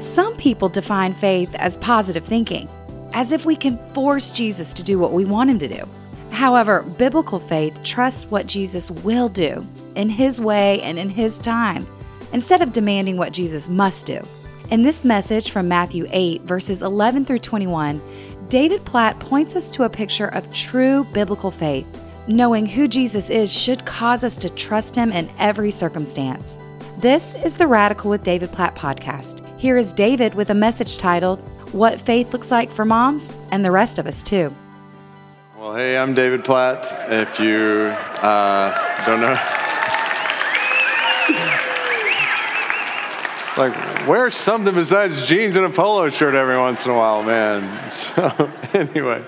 Some people define faith as positive thinking, as if we can force Jesus to do what we want him to do. However, biblical faith trusts what Jesus will do in his way and in his time, instead of demanding what Jesus must do. In this message from Matthew 8, verses 11 through 21, David Platt points us to a picture of true biblical faith. Knowing who Jesus is should cause us to trust him in every circumstance. This is the Radical with David Platt podcast. Here is David with a message titled, What Faith Looks Like for Moms and the Rest of Us Too. Well, hey, I'm David Platt. If you uh, don't know, it's like wear something besides jeans and a polo shirt every once in a while, man. So, anyway,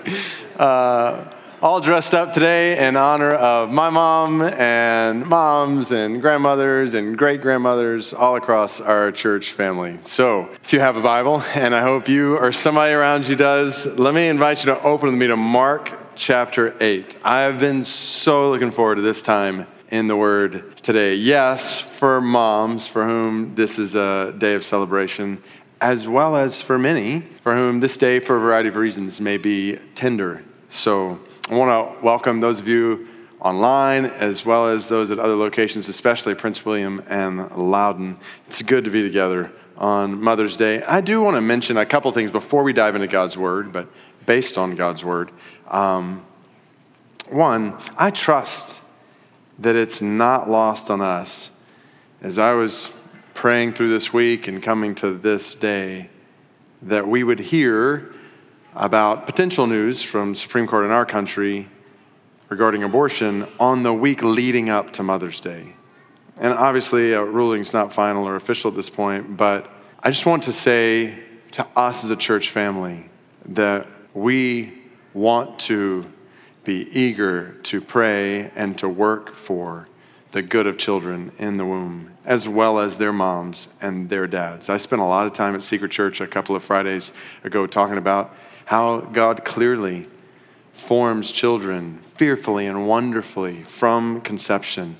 uh, all dressed up today in honor of my mom and moms and grandmothers and great grandmothers all across our church family. So, if you have a Bible, and I hope you or somebody around you does, let me invite you to open with me to Mark chapter 8. I've been so looking forward to this time in the Word today. Yes, for moms for whom this is a day of celebration, as well as for many for whom this day, for a variety of reasons, may be tender. So I want to welcome those of you online as well as those at other locations, especially Prince William and Loudoun. It's good to be together on Mother's Day. I do want to mention a couple things before we dive into God's Word, but based on God's Word. Um, one, I trust that it's not lost on us. As I was praying through this week and coming to this day, that we would hear about potential news from Supreme Court in our country regarding abortion on the week leading up to Mother's Day. And obviously, a ruling's not final or official at this point, but I just want to say to us as a church family that we want to be eager to pray and to work for the good of children in the womb, as well as their moms and their dads. I spent a lot of time at Secret Church a couple of Fridays ago talking about how God clearly forms children fearfully and wonderfully from conception,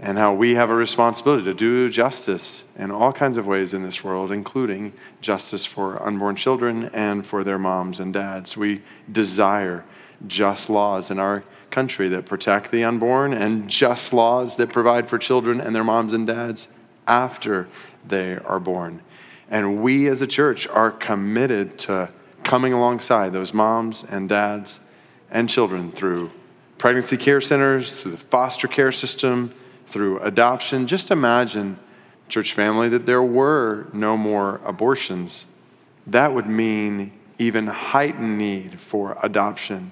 and how we have a responsibility to do justice in all kinds of ways in this world, including justice for unborn children and for their moms and dads. We desire just laws in our country that protect the unborn and just laws that provide for children and their moms and dads after they are born. And we as a church are committed to coming alongside those moms and dads and children through pregnancy care centers, through the foster care system, through adoption. Just imagine, church family, that there were no more abortions. That would mean even heightened need for adoption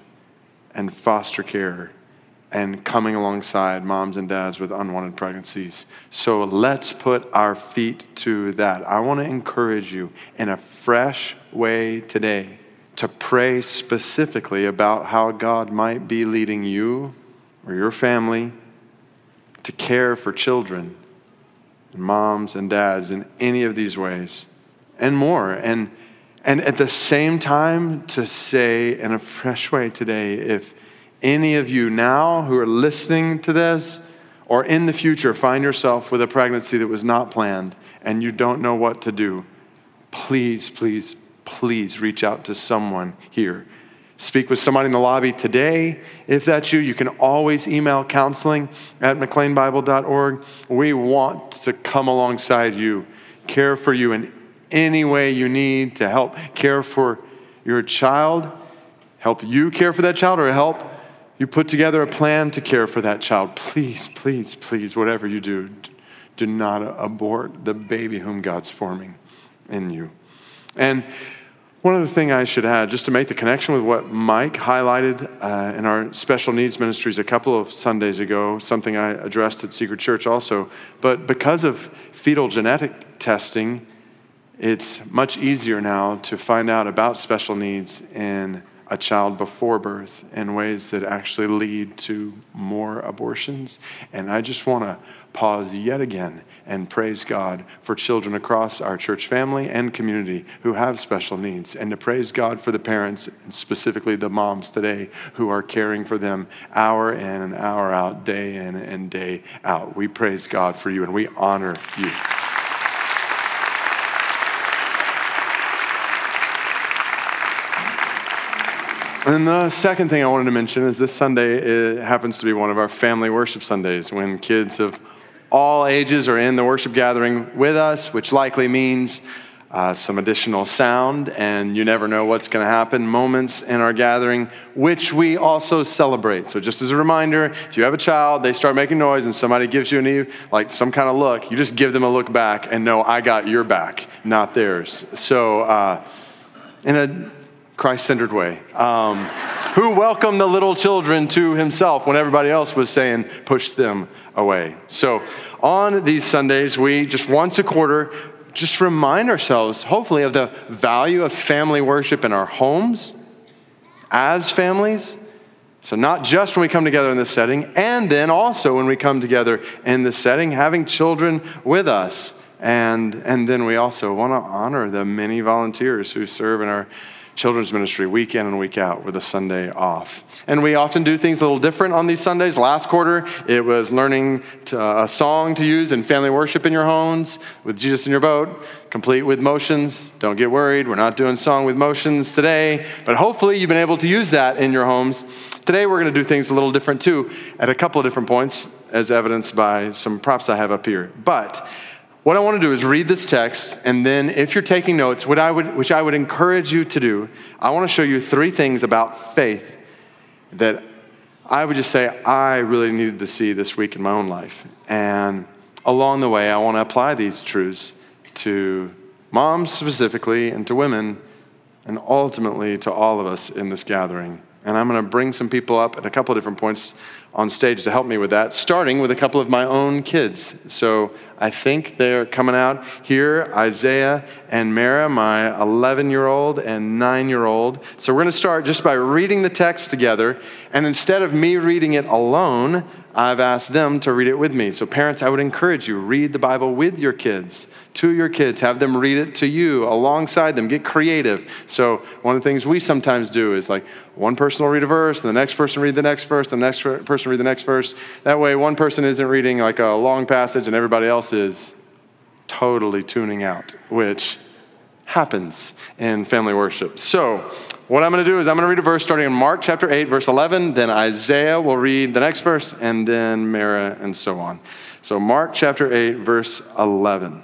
and foster care and coming alongside moms and dads with unwanted pregnancies. So let's put our feet to that. I want to encourage you in a fresh way today to pray specifically about how God might be leading you or your family to care for children, moms and dads in any of these ways and more. And, and at the same time, to say in a fresh way today if any of you now who are listening to this or in the future find yourself with a pregnancy that was not planned and you don't know what to do, please, please, please reach out to someone here. Speak with somebody in the lobby today. If that's you, you can always email counseling at mcleanbible.org. We want to come alongside you, care for you in any way you need to help care for your child, help you care for that child, or help you put together a plan to care for that child. Please, please, please, whatever you do, do not abort the baby whom God's forming in you. And one other thing I should add, just to make the connection with what Mike highlighted uh, in our special needs ministries a couple of Sundays ago, something I addressed at Secret Church also. But because of fetal genetic testing, it's much easier now to find out about special needs in a child before birth in ways that actually lead to more abortions. And I just want to pause yet again and praise God for children across our church family and community who have special needs, and to praise God for the parents, specifically the moms today, who are caring for them hour in and hour out, day in and day out. We praise God for you and we honor you. And the second thing I wanted to mention is this Sunday happens to be one of our family worship Sundays when kids of all ages are in the worship gathering with us, which likely means uh, some additional sound, and you never know what's going to happen. Moments in our gathering, which we also celebrate. So, just as a reminder, if you have a child, they start making noise, and somebody gives you an like some kind of look, you just give them a look back, and know I got your back, not theirs. So, uh, in a Christ-centered way, um, who welcomed the little children to Himself when everybody else was saying push them away. So, on these Sundays, we just once a quarter just remind ourselves, hopefully, of the value of family worship in our homes as families. So, not just when we come together in this setting, and then also when we come together in this setting, having children with us. And, and then we also want to honor the many volunteers who serve in our children's ministry week in and week out with a Sunday off. And we often do things a little different on these Sundays. Last quarter, it was learning to, uh, a song to use in family worship in your homes with Jesus in your boat, complete with motions. Don't get worried, we're not doing song with motions today, but hopefully you've been able to use that in your homes. Today, we're going to do things a little different too, at a couple of different points, as evidenced by some props I have up here. But what I want to do is read this text, and then if you're taking notes, what I would, which I would encourage you to do, I want to show you three things about faith that I would just say I really needed to see this week in my own life. And along the way, I want to apply these truths to moms specifically and to women, and ultimately to all of us in this gathering. And I'm going to bring some people up at a couple of different points on stage to help me with that, starting with a couple of my own kids. So I think they're coming out here Isaiah and Mara, my 11 year old and 9 year old. So we're going to start just by reading the text together. And instead of me reading it alone, I've asked them to read it with me. So, parents, I would encourage you read the Bible with your kids, to your kids. Have them read it to you alongside them. Get creative. So, one of the things we sometimes do is like one person will read a verse, and the next person read the next verse, the next person read the next verse. That way, one person isn't reading like a long passage and everybody else is totally tuning out, which happens in family worship. So, what I'm going to do is I'm going to read a verse starting in Mark chapter 8, verse 11. Then Isaiah will read the next verse, and then Mara, and so on. So, Mark chapter 8, verse 11.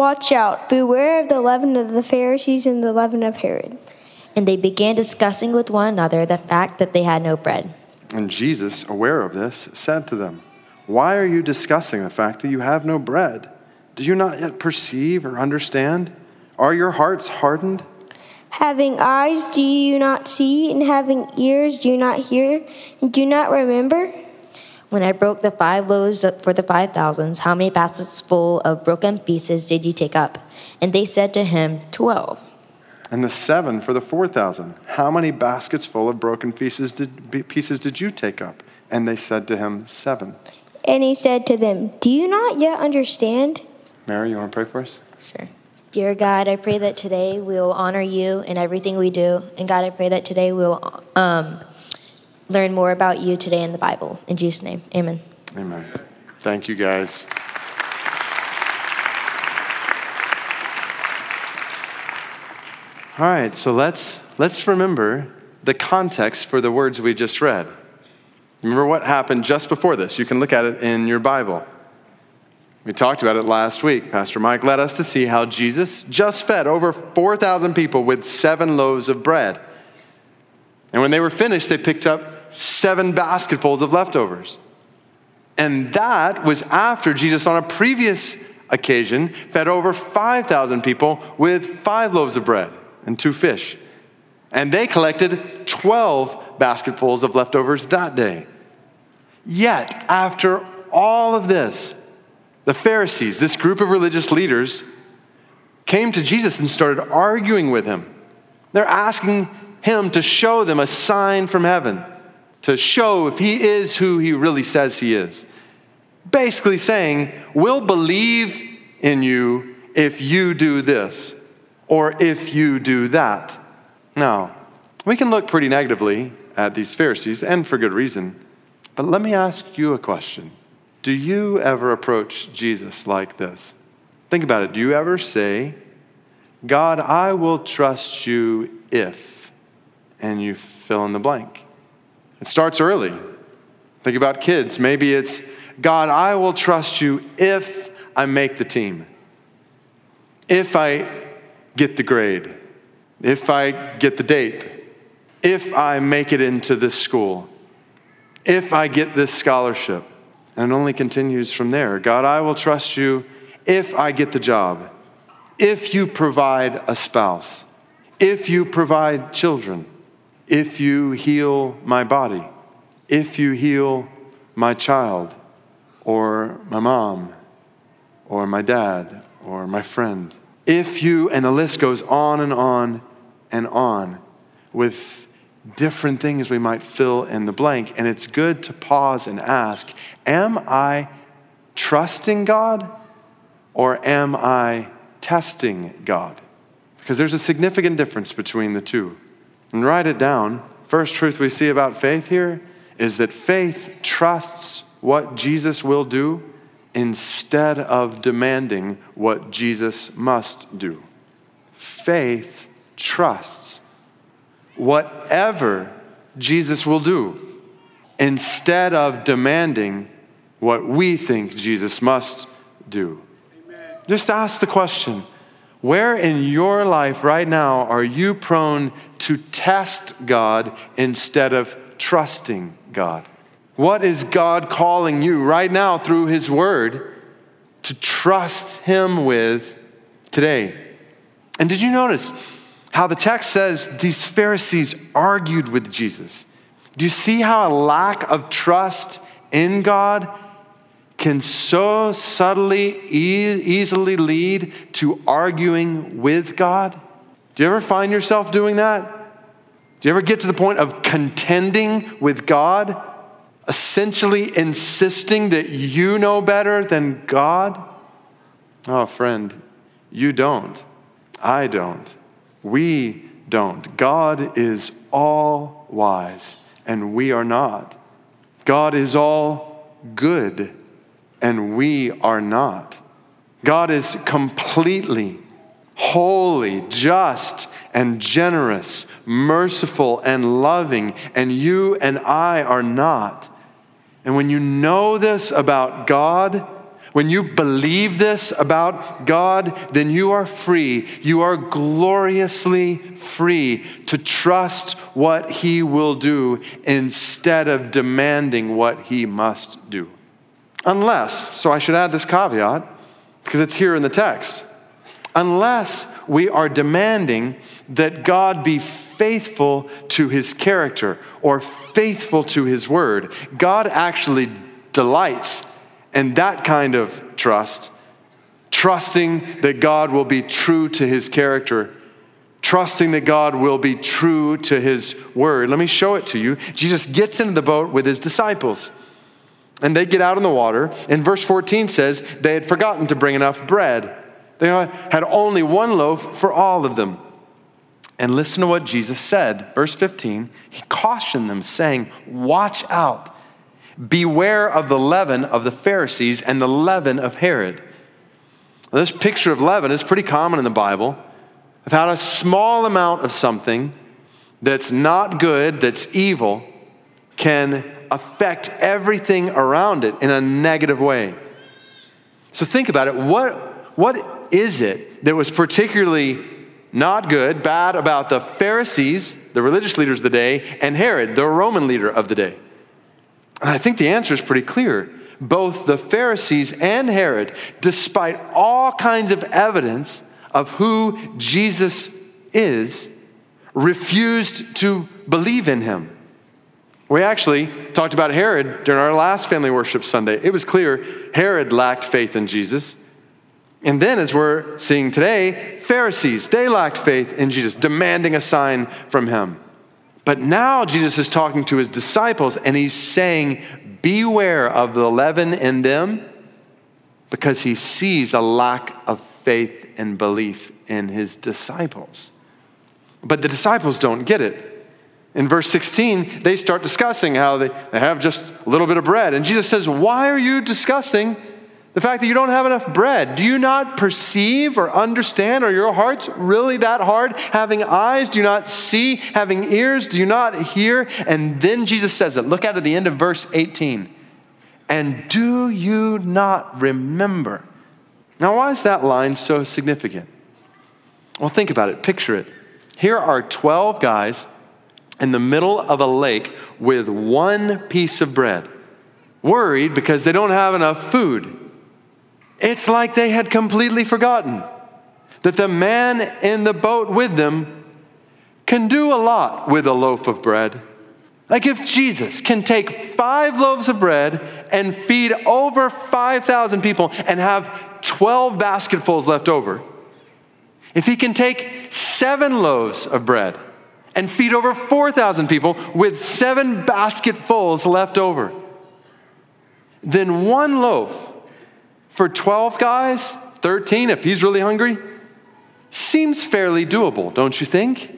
Watch out, beware of the leaven of the Pharisees and the leaven of Herod. And they began discussing with one another the fact that they had no bread. And Jesus, aware of this, said to them, Why are you discussing the fact that you have no bread? Do you not yet perceive or understand? Are your hearts hardened? Having eyes, do you not see? And having ears, do you not hear? And do you not remember? When I broke the five loaves for the five thousands, how many baskets full of broken pieces did you take up? And they said to him, Twelve. And the seven for the four thousand, how many baskets full of broken pieces did, pieces did you take up? And they said to him, Seven. And he said to them, Do you not yet understand? Mary, you want to pray for us? Sure. Dear God, I pray that today we'll honor you in everything we do. And God, I pray that today we'll um, learn more about you today in the Bible. In Jesus' name, amen. Amen. Thank you, guys. All right, so let's, let's remember the context for the words we just read. Remember what happened just before this. You can look at it in your Bible. We talked about it last week. Pastor Mike led us to see how Jesus just fed over 4,000 people with seven loaves of bread. And when they were finished, they picked up seven basketfuls of leftovers. And that was after Jesus, on a previous occasion, fed over 5,000 people with five loaves of bread and two fish. And they collected 12 basketfuls of leftovers that day. Yet, after all of this, the Pharisees, this group of religious leaders, came to Jesus and started arguing with him. They're asking him to show them a sign from heaven. To show if he is who he really says he is. Basically saying, we'll believe in you if you do this or if you do that. Now, we can look pretty negatively at these Pharisees, and for good reason. But let me ask you a question Do you ever approach Jesus like this? Think about it. Do you ever say, God, I will trust you if, and you fill in the blank? It starts early. Think about kids. Maybe it's, God, I will trust you if I make the team, if I get the grade, if I get the date, if I make it into this school, if I get this scholarship. And it only continues from there. God, I will trust you if I get the job, if you provide a spouse, if you provide children, if you heal my body, if you heal my child, or my mom, or my dad, or my friend. If you, and the list goes on and on and on with different things we might fill in the blank. And it's good to pause and ask Am I trusting God or am I testing God? Because there's a significant difference between the two. And write it down. First truth we see about faith here is that faith trusts what Jesus will do instead of demanding what Jesus must do. Faith trusts whatever Jesus will do instead of demanding what we think Jesus must do. Amen. Just ask the question where in your life right now are you prone to test God instead of trusting God? What is God calling you right now through His Word to trust Him with today? And did you notice how the text says these Pharisees argued with Jesus? Do you see how a lack of trust in God can so subtly, e- easily lead to arguing with God? Do you ever find yourself doing that? Do you ever get to the point of contending with God? Essentially insisting that you know better than God? Oh, friend, you don't. I don't. We don't. God is all wise, and we are not. God is all good and we are not. God is completely holy, just, and generous, merciful, and loving, and you and I are not. And when you know this about God, when you believe this about God, then you are free. You are gloriously free to trust what He will do instead of demanding what He must do. Unless, so I should add this caveat because it's here in the text. Unless we are demanding that God be faithful to his character or faithful to his word, God actually delights in that kind of trust, trusting that God will be true to his character, trusting that God will be true to his word. Let me show it to you. Jesus gets into the boat with his disciples. And they get out in the water. And verse 14 says they had forgotten to bring enough bread. They had only one loaf for all of them. And listen to what Jesus said. Verse 15, he cautioned them, saying, Watch out. Beware of the leaven of the Pharisees and the leaven of Herod. This picture of leaven is pretty common in the Bible of how a small amount of something that's not good, that's evil, can affect everything around it in a negative way. So think about it. What, what is it that was particularly not good, bad about the Pharisees, the religious leaders of the day, and Herod, the Roman leader of the day? And I think the answer is pretty clear. Both the Pharisees and Herod, despite all kinds of evidence of who Jesus is, refused to believe in him. We actually talked about Herod during our last family worship Sunday. It was clear Herod lacked faith in Jesus. And then, as we're seeing today, Pharisees, they lacked faith in Jesus, demanding a sign from him. But now Jesus is talking to his disciples and he's saying, Beware of the leaven in them because he sees a lack of faith and belief in his disciples. But the disciples don't get it. In verse 16, they start discussing how they, they have just a little bit of bread. And Jesus says, Why are you discussing the fact that you don't have enough bread? Do you not perceive or understand? Are your hearts really that hard? Having eyes, do you not see? Having ears, do you not hear? And then Jesus says it. Look at at the end of verse 18. And do you not remember? Now, why is that line so significant? Well, think about it, picture it. Here are 12 guys in the middle of a lake with one piece of bread, worried because they don't have enough food. It's like they had completely forgotten that the man in the boat with them can do a lot with a loaf of bread. Like if Jesus can take five loaves of bread and feed over 5,000 people and have 12 basketfuls left over, if he can take seven loaves of bread and feed over 4,000 people with seven basketfuls left over. Then one loaf for 12 guys, 13 if he's really hungry, seems fairly doable, don't you think?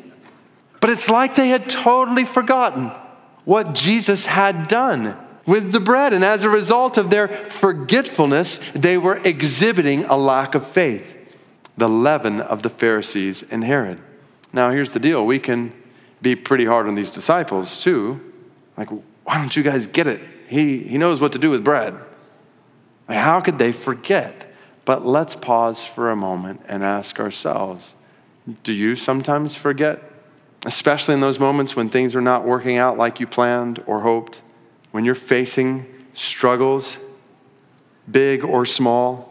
But it's like they had totally forgotten what Jesus had done with the bread. And as a result of their forgetfulness, they were exhibiting a lack of faith, the leaven of the Pharisees and Herod. Now, here's the deal we can be pretty hard on these disciples too. Like, why don't you guys get it? He, he knows what to do with bread. Like, how could they forget? But let's pause for a moment and ask ourselves do you sometimes forget? Especially in those moments when things are not working out like you planned or hoped, when you're facing struggles, big or small.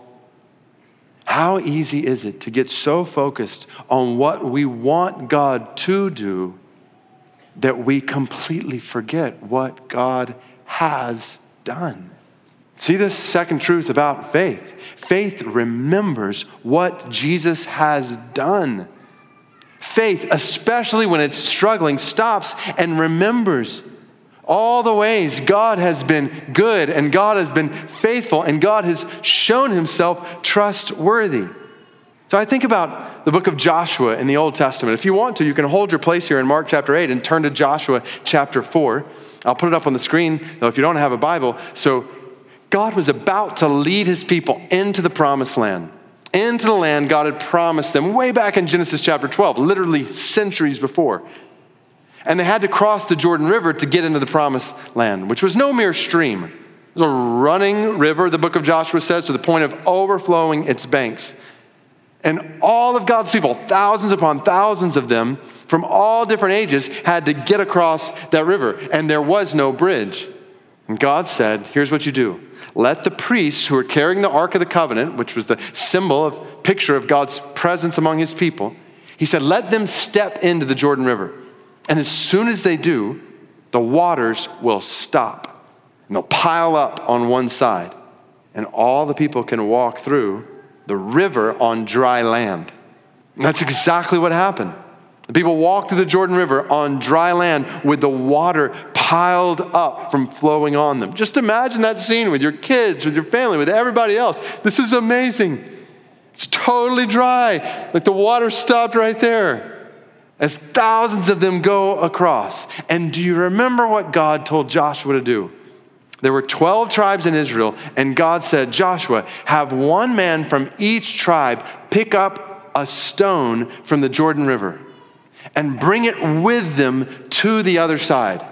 How easy is it to get so focused on what we want God to do that we completely forget what God has done. See this second truth about faith. Faith remembers what Jesus has done. Faith, especially when it's struggling, stops and remembers all the ways God has been good and God has been faithful and God has shown himself trustworthy. So I think about the book of Joshua in the Old Testament. If you want to, you can hold your place here in Mark chapter 8 and turn to Joshua chapter 4. I'll put it up on the screen, though, if you don't have a Bible. So God was about to lead his people into the promised land, into the land God had promised them way back in Genesis chapter 12, literally centuries before. And they had to cross the Jordan River to get into the promised land, which was no mere stream. It was a running river, the book of Joshua says, to the point of overflowing its banks. And all of God's people, thousands upon thousands of them from all different ages, had to get across that river, and there was no bridge. And God said, Here's what you do let the priests who are carrying the Ark of the Covenant, which was the symbol of picture of God's presence among his people, he said, let them step into the Jordan River. And as soon as they do, the waters will stop and they'll pile up on one side, and all the people can walk through the river on dry land. And that's exactly what happened. The people walked through the Jordan River on dry land with the water piled up from flowing on them. Just imagine that scene with your kids, with your family, with everybody else. This is amazing. It's totally dry, like the water stopped right there as thousands of them go across. And do you remember what God told Joshua to do? There were 12 tribes in Israel, and God said, Joshua, have one man from each tribe pick up a stone from the Jordan River and bring it with them to the other side.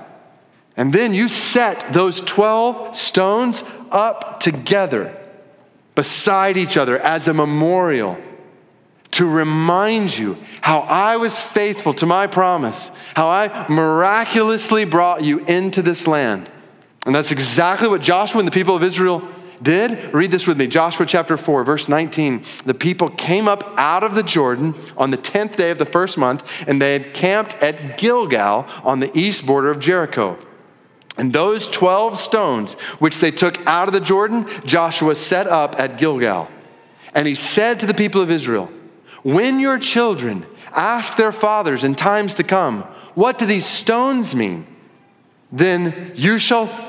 And then you set those 12 stones up together beside each other as a memorial to remind you how I was faithful to my promise, how I miraculously brought you into this land. And that's exactly what Joshua and the people of Israel did. Read this with me Joshua chapter 4, verse 19. The people came up out of the Jordan on the 10th day of the first month, and they had camped at Gilgal on the east border of Jericho. And those 12 stones which they took out of the Jordan, Joshua set up at Gilgal. And he said to the people of Israel, When your children ask their fathers in times to come, What do these stones mean? Then you shall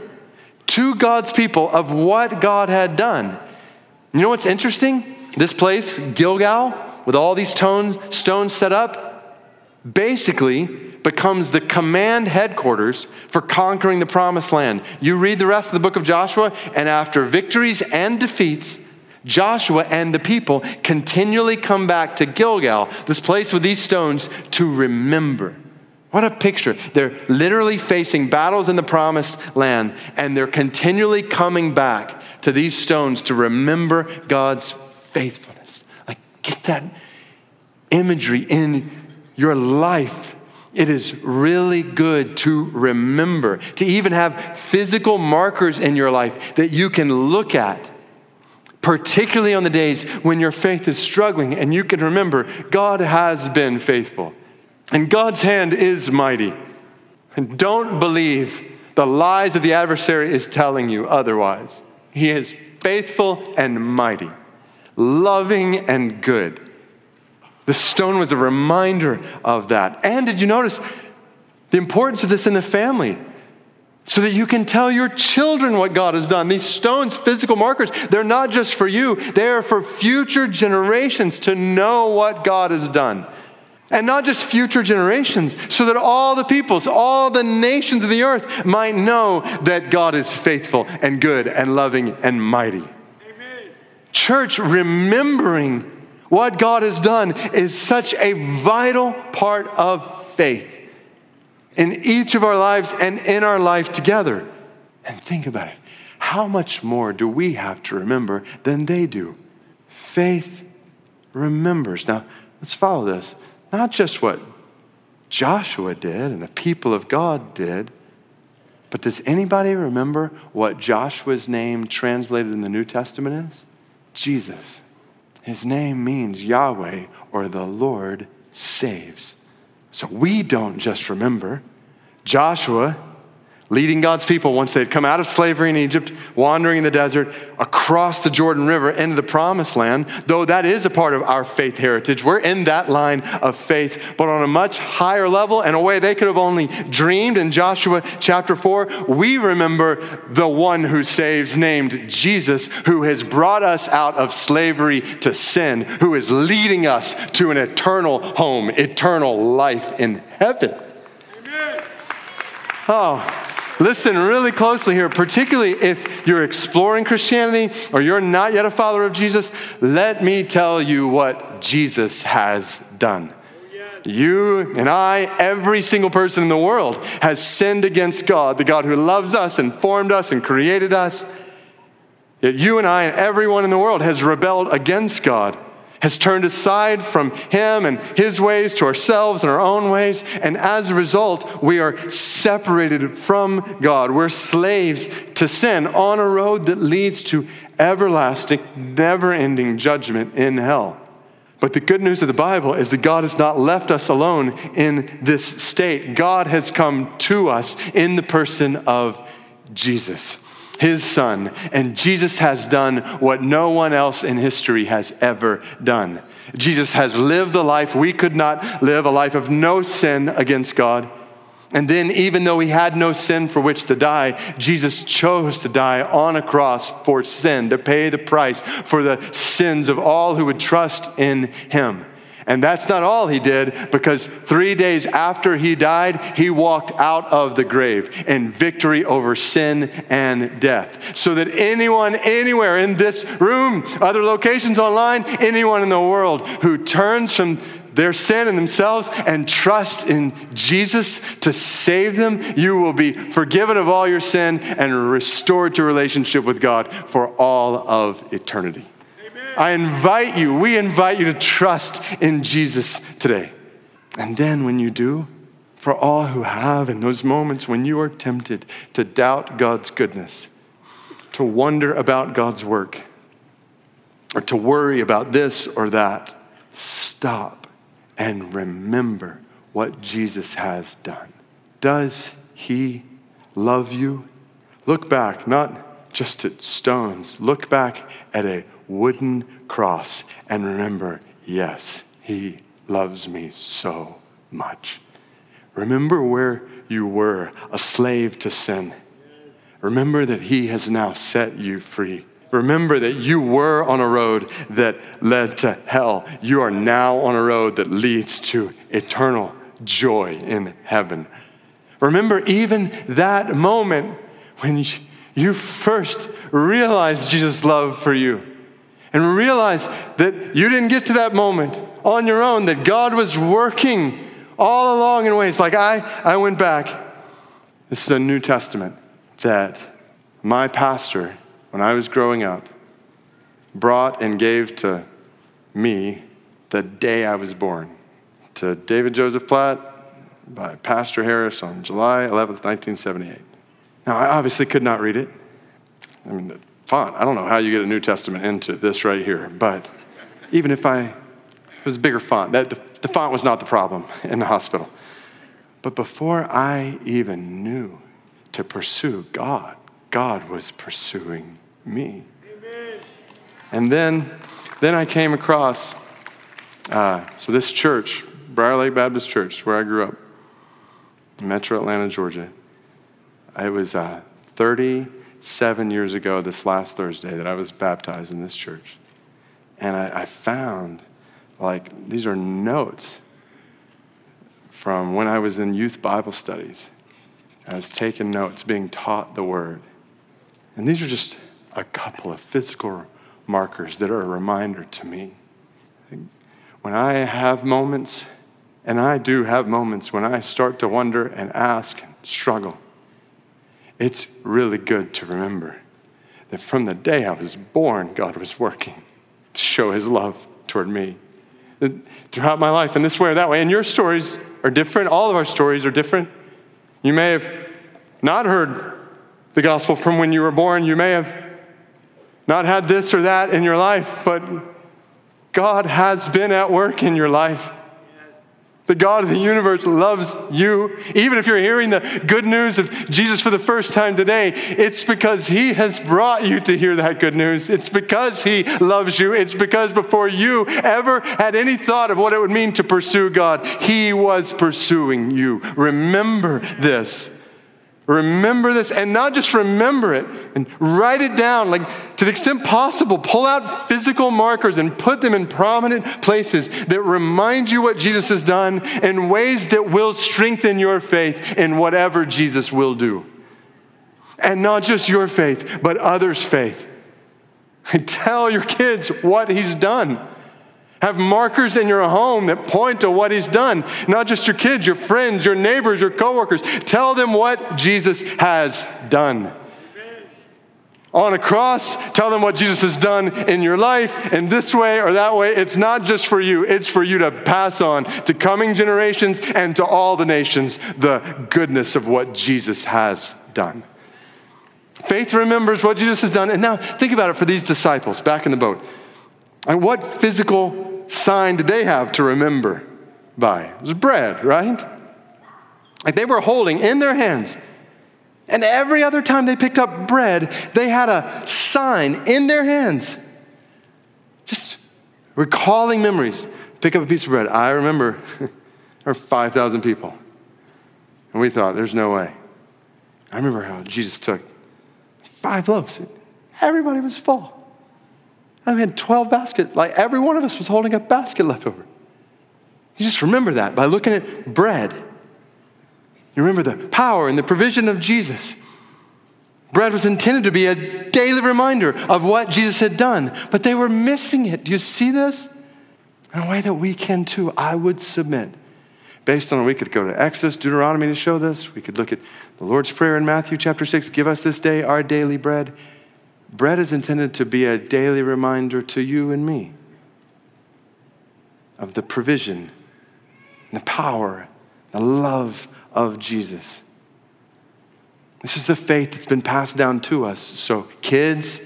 to God's people of what God had done. You know what's interesting? This place, Gilgal, with all these stones set up, basically becomes the command headquarters for conquering the promised land. You read the rest of the book of Joshua, and after victories and defeats, Joshua and the people continually come back to Gilgal, this place with these stones, to remember. What a picture. They're literally facing battles in the promised land, and they're continually coming back to these stones to remember God's faithfulness. Like, get that imagery in your life it is really good to remember, to even have physical markers in your life that you can look at, particularly on the days when your faith is struggling, and you can remember God has been faithful and God's hand is mighty. And don't believe the lies that the adversary is telling you otherwise. He is faithful and mighty, loving and good. The stone was a reminder of that. And did you notice the importance of this in the family? So that you can tell your children what God has done. These stones, physical markers, they're not just for you, they are for future generations to know what God has done. And not just future generations, so that all the peoples, all the nations of the earth might know that God is faithful and good and loving and mighty. Amen. Church, remembering what God has done is such a vital part of faith in each of our lives and in our life together. And think about it how much more do we have to remember than they do? Faith remembers. Now, let's follow this. Not just what Joshua did and the people of God did, but does anybody remember what Joshua's name translated in the New Testament is? Jesus. His name means Yahweh or the Lord saves. So we don't just remember. Joshua leading God's people once they had come out of slavery in Egypt, wandering in the desert, across the Jordan River into the promised land, though that is a part of our faith heritage. We're in that line of faith, but on a much higher level and a way they could have only dreamed. In Joshua chapter 4, we remember the one who saves, named Jesus, who has brought us out of slavery to sin, who is leading us to an eternal home, eternal life in heaven. Amen. Oh, Listen really closely here, particularly if you're exploring Christianity or you're not yet a follower of Jesus. Let me tell you what Jesus has done. You and I, every single person in the world, has sinned against God, the God who loves us and formed us and created us. Yet you and I and everyone in the world has rebelled against God has turned aside from Him and His ways to ourselves and our own ways. And as a result, we are separated from God. We're slaves to sin on a road that leads to everlasting, never ending judgment in hell. But the good news of the Bible is that God has not left us alone in this state. God has come to us in the person of Jesus his son. And Jesus has done what no one else in history has ever done. Jesus has lived the life we could not live, a life of no sin against God. And then, even though he had no sin for which to die, Jesus chose to die on a cross for sin, to pay the price for the sins of all who would trust in him. And that's not all he did, because three days after he died, he walked out of the grave in victory over sin and death. So that anyone, anywhere in this room, other locations online, anyone in the world who turns from their sin and themselves and trust in Jesus to save them, you will be forgiven of all your sin and restored to relationship with God for all of eternity. I invite you, we invite you to trust in Jesus today. And then when you do, for all who have in those moments when you are tempted to doubt God's goodness, to wonder about God's work, or to worry about this or that. Stop and remember what Jesus has done. Does he love you? Look back, not just at stones, look back at a wooden cross and remember, yes, he loves me so much. Remember where you were, a slave to sin. Remember that he has now set you free. Remember that you were on a road that led to hell. You are now on a road that leads to eternal joy in heaven. Remember even that moment when you first realized Jesus' love for you and realize that you didn't get to that moment on your own, that God was working all along in ways. Like I, I went back, this is a New Testament, that my pastor, when I was growing up, brought and gave to me the day I was born to David Joseph Platt by Pastor Harris on July 11th, 1978. Now, I obviously could not read it. I mean, font, I don't know how you get a New Testament into this right here, but even if I, it was a bigger font, that, the, the font was not the problem in the hospital. But before I even knew to pursue God, God was pursuing me. Amen. And then, then I came across, uh, so this church, Briarlake Baptist Church, where I grew up, Metro Atlanta, Georgia. It was uh, 37 years ago, this last Thursday, that I was baptized in this church. And I, I found, like, these are notes from when I was in youth Bible studies. I was taking notes, being taught the word. And these are just a couple of physical markers that are a reminder to me. When I have moments, and I do have moments when I start to wonder and ask and struggle, it's really good to remember that from the day I was born, God was working to show his love toward me throughout my life in this way or that way. And your stories are different. All of our stories are different. You may have not heard the gospel from when you were born. You may have not had this or that in your life, but God has been at work in your life. The God of the universe loves you. Even if you're hearing the good news of Jesus for the first time today, it's because He has brought you to hear that good news. It's because He loves you. It's because before you ever had any thought of what it would mean to pursue God, He was pursuing you. Remember this. Remember this, and not just remember it, and write it down, like to the extent possible, pull out physical markers and put them in prominent places that remind you what Jesus has done in ways that will strengthen your faith in whatever Jesus will do. And not just your faith, but others' faith. And tell your kids what he's done. Have markers in your home that point to what he's done. Not just your kids, your friends, your neighbors, your coworkers. Tell them what Jesus has done. On a cross, tell them what Jesus has done in your life in this way or that way. It's not just for you, it's for you to pass on to coming generations and to all the nations the goodness of what Jesus has done. Faith remembers what Jesus has done. And now think about it for these disciples back in the boat. And what physical sign did they have to remember by? It was bread, right? Like they were holding in their hands. And every other time they picked up bread, they had a sign in their hands. Just recalling memories. Pick up a piece of bread. I remember there were 5,000 people. And we thought, there's no way. I remember how Jesus took five loaves. Everybody was full. I had 12 baskets. Like every one of us was holding a basket left over. You just remember that by looking at bread. You remember the power and the provision of Jesus. Bread was intended to be a daily reminder of what Jesus had done, but they were missing it. Do you see this? In a way that we can too, I would submit. Based on, we could go to Exodus, Deuteronomy to show this. We could look at the Lord's Prayer in Matthew chapter 6 give us this day our daily bread. Bread is intended to be a daily reminder to you and me of the provision the power the love of Jesus. This is the faith that's been passed down to us. So, kids,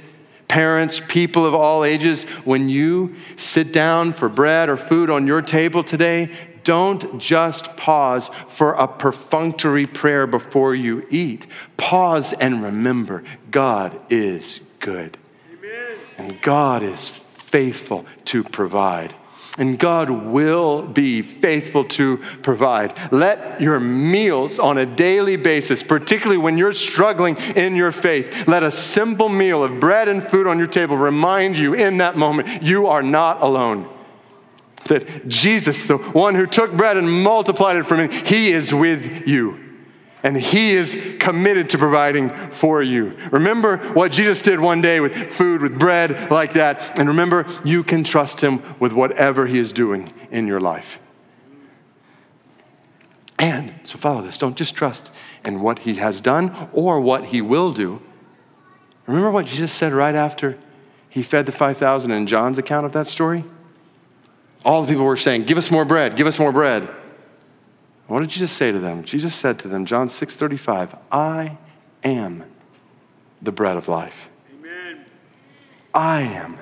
parents, people of all ages, when you sit down for bread or food on your table today, don't just pause for a perfunctory prayer before you eat. Pause and remember God is good. Amen. And God is faithful to provide and God will be faithful to provide. Let your meals on a daily basis, particularly when you're struggling in your faith, let a simple meal of bread and food on your table remind you in that moment you are not alone. That Jesus, the one who took bread and multiplied it for me, he is with you and He is committed to providing for you. Remember what Jesus did one day with food, with bread like that, and remember you can trust Him with whatever He is doing in your life. And so follow this. Don't just trust in what He has done or what He will do. Remember what Jesus said right after He fed the 5,000 in John's account of that story? All the people were saying, Give us more bread, give us more bread. What did Jesus say to them? Jesus said to them, John 6 35, I am the bread of life. Amen. I am.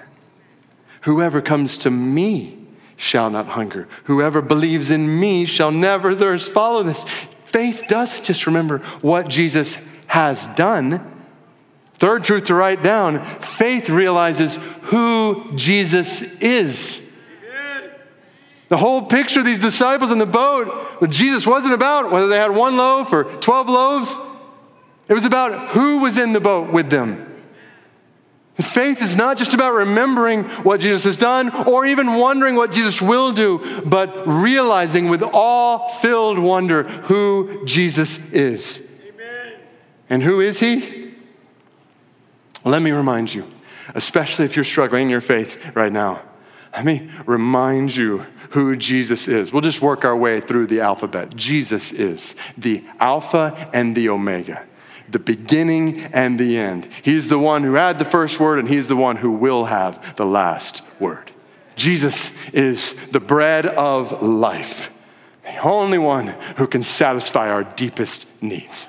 Whoever comes to me shall not hunger. Whoever believes in me shall never thirst. Follow this. Faith doesn't just remember what Jesus has done. Third truth to write down faith realizes who Jesus is. The whole picture of these disciples in the boat with Jesus wasn't about whether they had one loaf or 12 loaves. It was about who was in the boat with them. Faith is not just about remembering what Jesus has done or even wondering what Jesus will do, but realizing with all filled wonder who Jesus is. Amen. And who is he? Let me remind you, especially if you're struggling in your faith right now. Let me remind you who Jesus is. We'll just work our way through the alphabet. Jesus is the Alpha and the Omega, the beginning and the end. He's the one who had the first word, and He's the one who will have the last word. Jesus is the bread of life, the only one who can satisfy our deepest needs.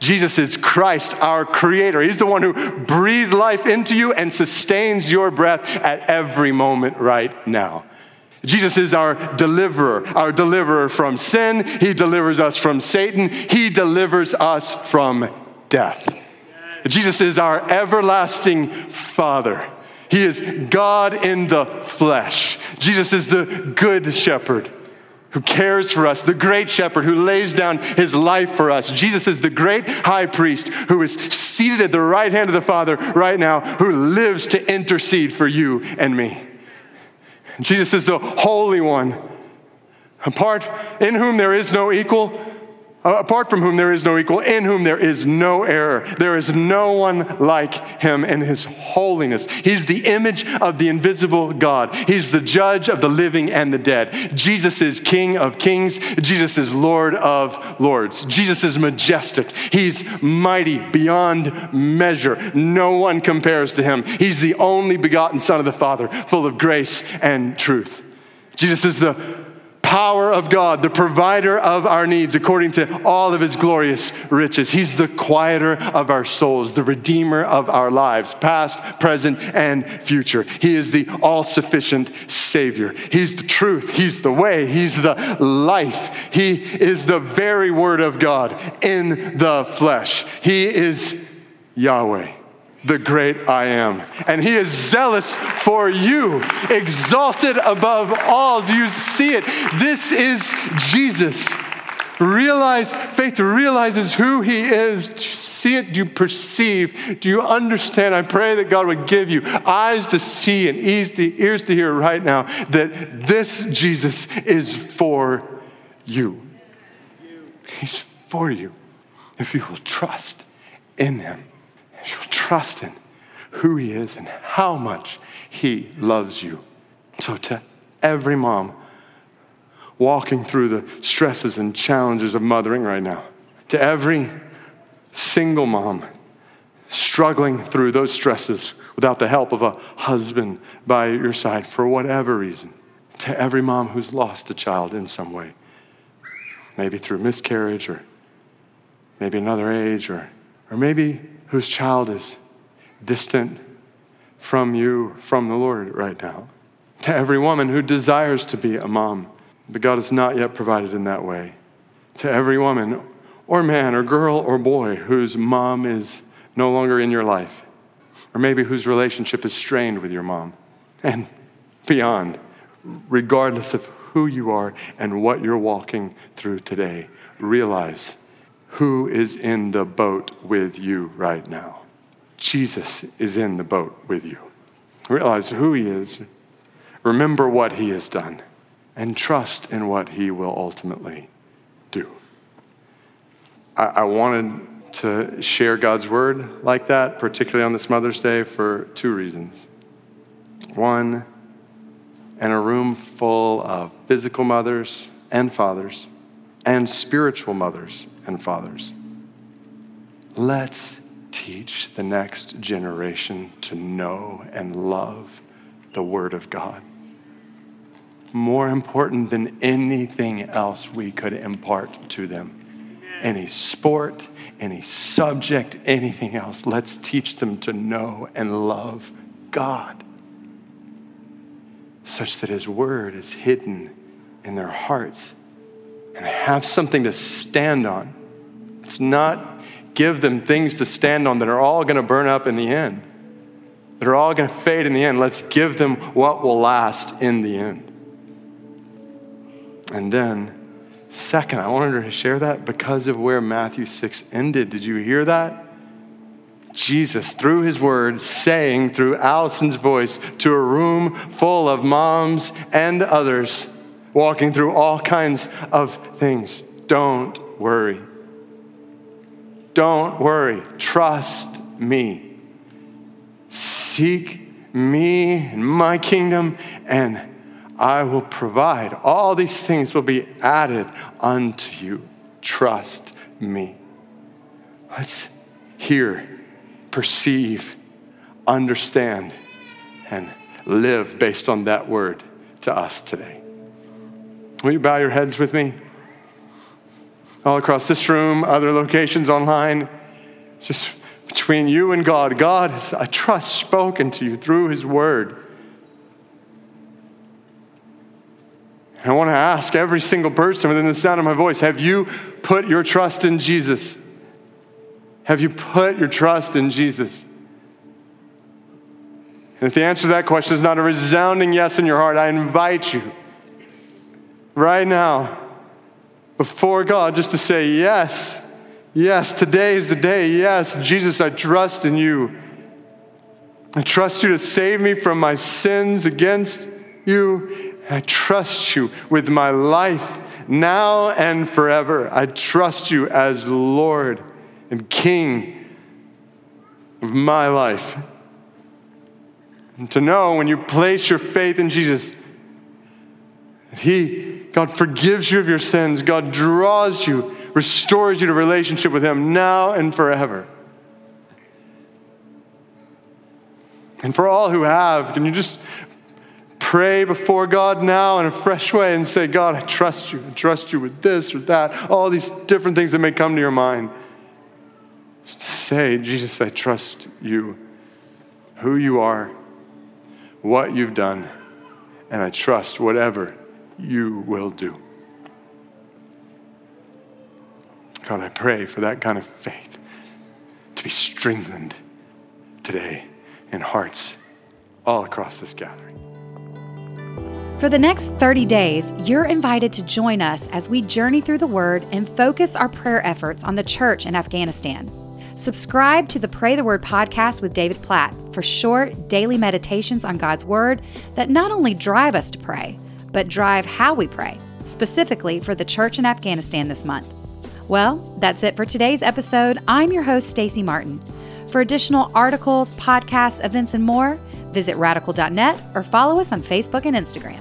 Jesus is Christ, our creator. He's the one who breathed life into you and sustains your breath at every moment right now. Jesus is our deliverer, our deliverer from sin. He delivers us from Satan. He delivers us from death. Jesus is our everlasting Father. He is God in the flesh. Jesus is the good shepherd who cares for us, the great shepherd who lays down his life for us. Jesus is the great high priest who is seated at the right hand of the Father right now, who lives to intercede for you and me. Jesus is the Holy One, apart in whom there is no equal Uh, apart from whom there is no equal, in whom there is no error. There is no one like him in his holiness. He's the image of the invisible God. He's the judge of the living and the dead. Jesus is King of kings. Jesus is Lord of lords. Jesus is majestic. He's mighty beyond measure. No one compares to him. He's the only begotten Son of the Father, full of grace and truth. Jesus is the power of God, the provider of our needs according to all of his glorious riches. He's the quieter of our souls, the redeemer of our lives, past, present, and future. He is the all sufficient Savior. He's the truth. He's the way. He's the life. He is the very Word of God in the flesh. He is Yahweh the great I am. And he is zealous for you, exalted above all. Do you see it? This is Jesus. Realize, faith realizes who he is. Do you see it? Do you perceive? Do you understand? I pray that God would give you eyes to see and ears to, ears to hear right now that this Jesus is for you. He's for you if you will trust in him you trust in who He is and how much He loves you. So, to every mom walking through the stresses and challenges of mothering right now, to every single mom struggling through those stresses without the help of a husband by your side for whatever reason, to every mom who's lost a child in some way, maybe through miscarriage or maybe another age, or, or maybe whose child is distant from you, from the Lord right now. To every woman who desires to be a mom, but God has not yet provided in that way. To every woman or man or girl or boy whose mom is no longer in your life, or maybe whose relationship is strained with your mom, and beyond, regardless of who you are and what you're walking through today, realize who is in the boat with you right now. Jesus is in the boat with you. Realize who he is, remember what he has done, and trust in what he will ultimately do. I, I wanted to share God's word like that, particularly on this Mother's Day, for two reasons. One, in a room full of physical mothers and fathers, and spiritual mothers and fathers. Let's teach the next generation to know and love the Word of God. More important than anything else we could impart to them. Any sport, any subject, anything else. Let's teach them to know and love God such that His Word is hidden in their hearts and have something to stand on. It's not give them things to stand on that are all going to burn up in the end, that are all going to fade in the end. Let's give them what will last in the end. And then, second, I wanted to share that because of where Matthew 6 ended. Did you hear that? Jesus, through his word, saying through Allison's voice to a room full of moms and others walking through all kinds of things. Don't worry. Don't worry. Trust me. Seek me and my kingdom, and I will provide. All these things will be added unto you. Trust me. Let's hear, perceive, understand, and live based on that word to us today. Will you bow your heads with me? All across this room, other locations online, just between you and God. God has, I trust, spoken to you through His Word. And I want to ask every single person within the sound of my voice have you put your trust in Jesus? Have you put your trust in Jesus? And if the answer to that question is not a resounding yes in your heart, I invite you right now before God just to say, Yes, yes, today is the day. Yes, Jesus, I trust in you. I trust you to save me from my sins against you. I trust you with my life now and forever. I trust you as Lord and King of my life. And to know when you place your faith in Jesus, He God forgives you of your sins. God draws you, restores you to relationship with Him now and forever. And for all who have, can you just pray before God now in a fresh way and say, God, I trust you. I trust you with this or that, all these different things that may come to your mind. Just say, Jesus, I trust you, who you are, what you've done, and I trust whatever you will do. God, I pray for that kind of faith to be strengthened today in hearts all across this gathering. For the next 30 days, you're invited to join us as we journey through the Word and focus our prayer efforts on the church in Afghanistan. Subscribe to the Pray the Word podcast with David Platt for short daily meditations on God's Word that not only drive us to pray, but drive how we pray, specifically for the church in Afghanistan this month. Well, that's it for today's episode. I'm your host, Stacy Martin. For additional articles, podcasts, events, and more, visit radical.net or follow us on Facebook and Instagram.